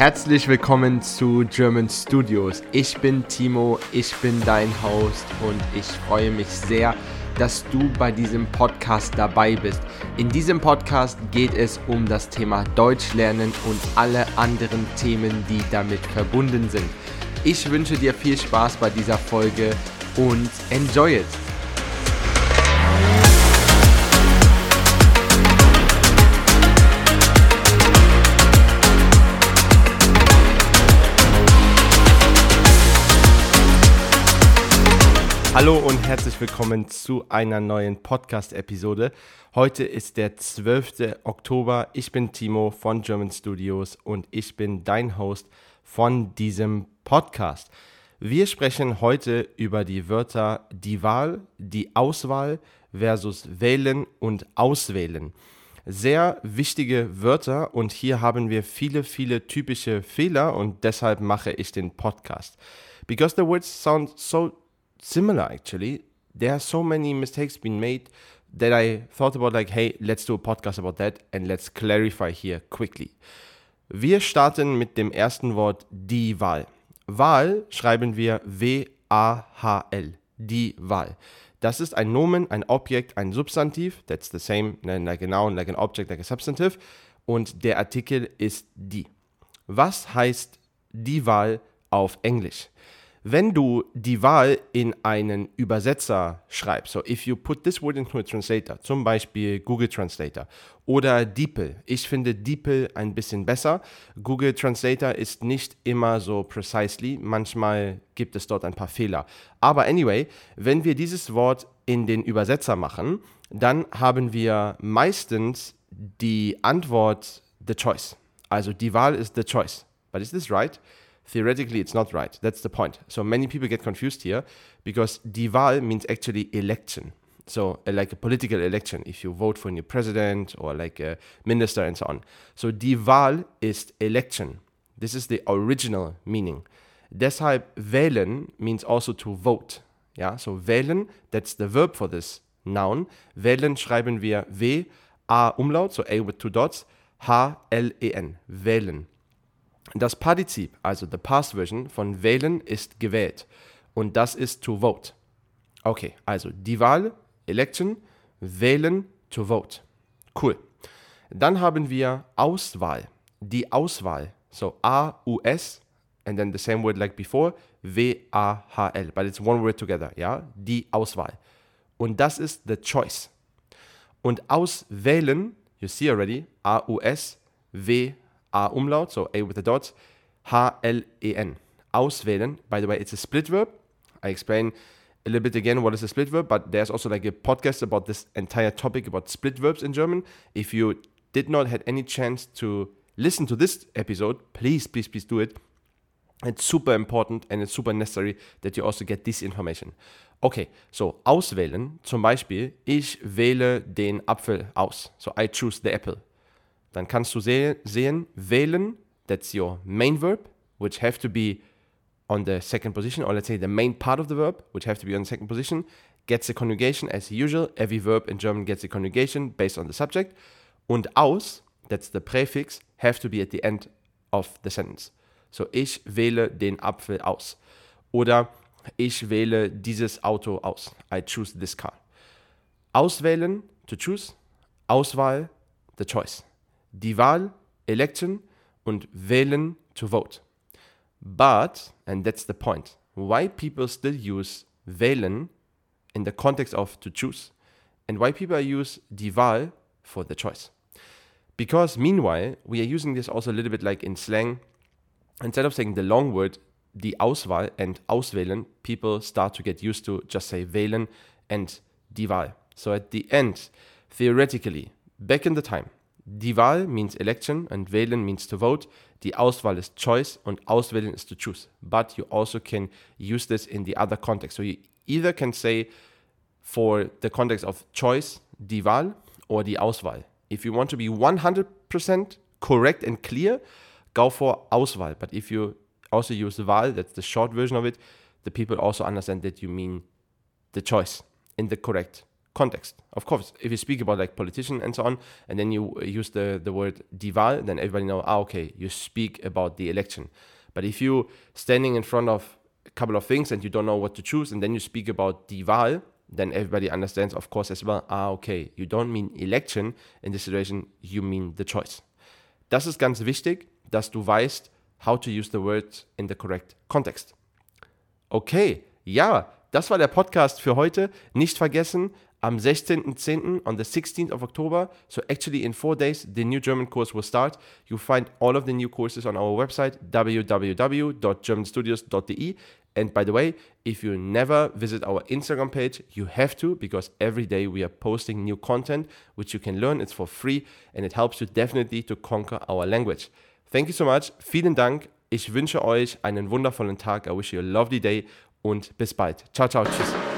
Herzlich willkommen zu German Studios. Ich bin Timo, ich bin dein Host und ich freue mich sehr, dass du bei diesem Podcast dabei bist. In diesem Podcast geht es um das Thema Deutsch lernen und alle anderen Themen, die damit verbunden sind. Ich wünsche dir viel Spaß bei dieser Folge und enjoy it! Hallo und herzlich willkommen zu einer neuen Podcast-Episode. Heute ist der 12. Oktober. Ich bin Timo von German Studios und ich bin dein Host von diesem Podcast. Wir sprechen heute über die Wörter die Wahl, die Auswahl versus wählen und auswählen. Sehr wichtige Wörter und hier haben wir viele, viele typische Fehler und deshalb mache ich den Podcast. Because the words sound so similar actually. There are so many mistakes being made that I thought about like, hey, let's do a podcast about that and let's clarify here quickly. Wir starten mit dem ersten Wort die Wahl. Wahl schreiben wir W-A-H-L. Die Wahl. Das ist ein Nomen, ein Objekt, ein Substantiv. That's the same like a noun, like an object, like a substantive. Und der Artikel ist die. Was heißt die Wahl auf Englisch? Wenn du die Wahl in einen Übersetzer schreibst, so if you put this word into a translator, zum Beispiel Google Translator oder DeepL, ich finde DeepL ein bisschen besser. Google Translator ist nicht immer so precisely, manchmal gibt es dort ein paar Fehler. Aber anyway, wenn wir dieses Wort in den Übersetzer machen, dann haben wir meistens die Antwort the choice. Also die Wahl ist the choice. But is this right? Theoretically it's not right. That's the point. So many people get confused here because die Wahl means actually election. So uh, like a political election, if you vote for a new president or like a minister and so on. So die Wahl ist election. This is the original meaning. Deshalb wählen means also to vote. Yeah, so wählen, that's the verb for this noun. Wählen schreiben wir W, A Umlaut, so A with two dots, H, L, E, N. Wählen. Das Partizip, also the past version von wählen, ist gewählt. Und das ist to vote. Okay, also die Wahl, election, wählen, to vote. Cool. Dann haben wir Auswahl. Die Auswahl. So A-U-S and then the same word like before, W-A-H-L. But it's one word together, ja? Die Auswahl. Und das ist the choice. Und auswählen, you see already, A-U-S, W-A-H-L. A Umlaut, so A with the dots, H-L-E-N. Auswählen. By the way, it's a split verb. I explain a little bit again what is a split verb, but there's also like a podcast about this entire topic about split verbs in German. If you did not had any chance to listen to this episode, please, please, please do it. It's super important and it's super necessary that you also get this information. Okay, so auswählen, zum Beispiel, ich wähle den Apfel aus. So I choose the apple dann kannst du seh sehen, wählen, that's your main verb, which have to be on the second position, or let's say the main part of the verb, which have to be on the second position, gets a conjugation as usual. Every verb in German gets a conjugation based on the subject. Und aus, that's the prefix, have to be at the end of the sentence. So, ich wähle den Apfel aus. Oder ich wähle dieses Auto aus. I choose this car. Auswählen, to choose. Auswahl, the choice die Wahl, election und wählen, to vote. But, and that's the point, why people still use wählen in the context of to choose and why people use die Wahl for the choice. Because meanwhile, we are using this also a little bit like in slang. Instead of saying the long word, die Auswahl and auswählen, people start to get used to just say wählen and die Wahl. So at the end, theoretically, back in the time, Die Wahl means election and wählen means to vote. Die Auswahl is choice and auswählen is to choose. But you also can use this in the other context. So you either can say for the context of choice, die Wahl or die Auswahl. If you want to be 100% correct and clear, go for Auswahl. But if you also use Wahl, that's the short version of it, the people also understand that you mean the choice in the correct context. Of course, if you speak about like politician and so on, and then you use the, the word dival, then everybody know, ah, okay, you speak about the election. But if you standing in front of a couple of things and you don't know what to choose, and then you speak about dival, then everybody understands, of course, as well, ah, okay, you don't mean election in this situation, you mean the choice. Das ist ganz wichtig, dass du weißt, how to use the word in the correct context. Okay, ja, das war der Podcast für heute. Nicht vergessen, am 16.10. on the 16th of October. So actually in four days, the new German course will start. You'll find all of the new courses on our website, www.germanstudios.de. And by the way, if you never visit our Instagram page, you have to because every day we are posting new content which you can learn. It's for free and it helps you definitely to conquer our language. Thank you so much. Vielen Dank. Ich wünsche euch einen wundervollen Tag. I wish you a lovely day und bis bald. Ciao, ciao. Tschüss.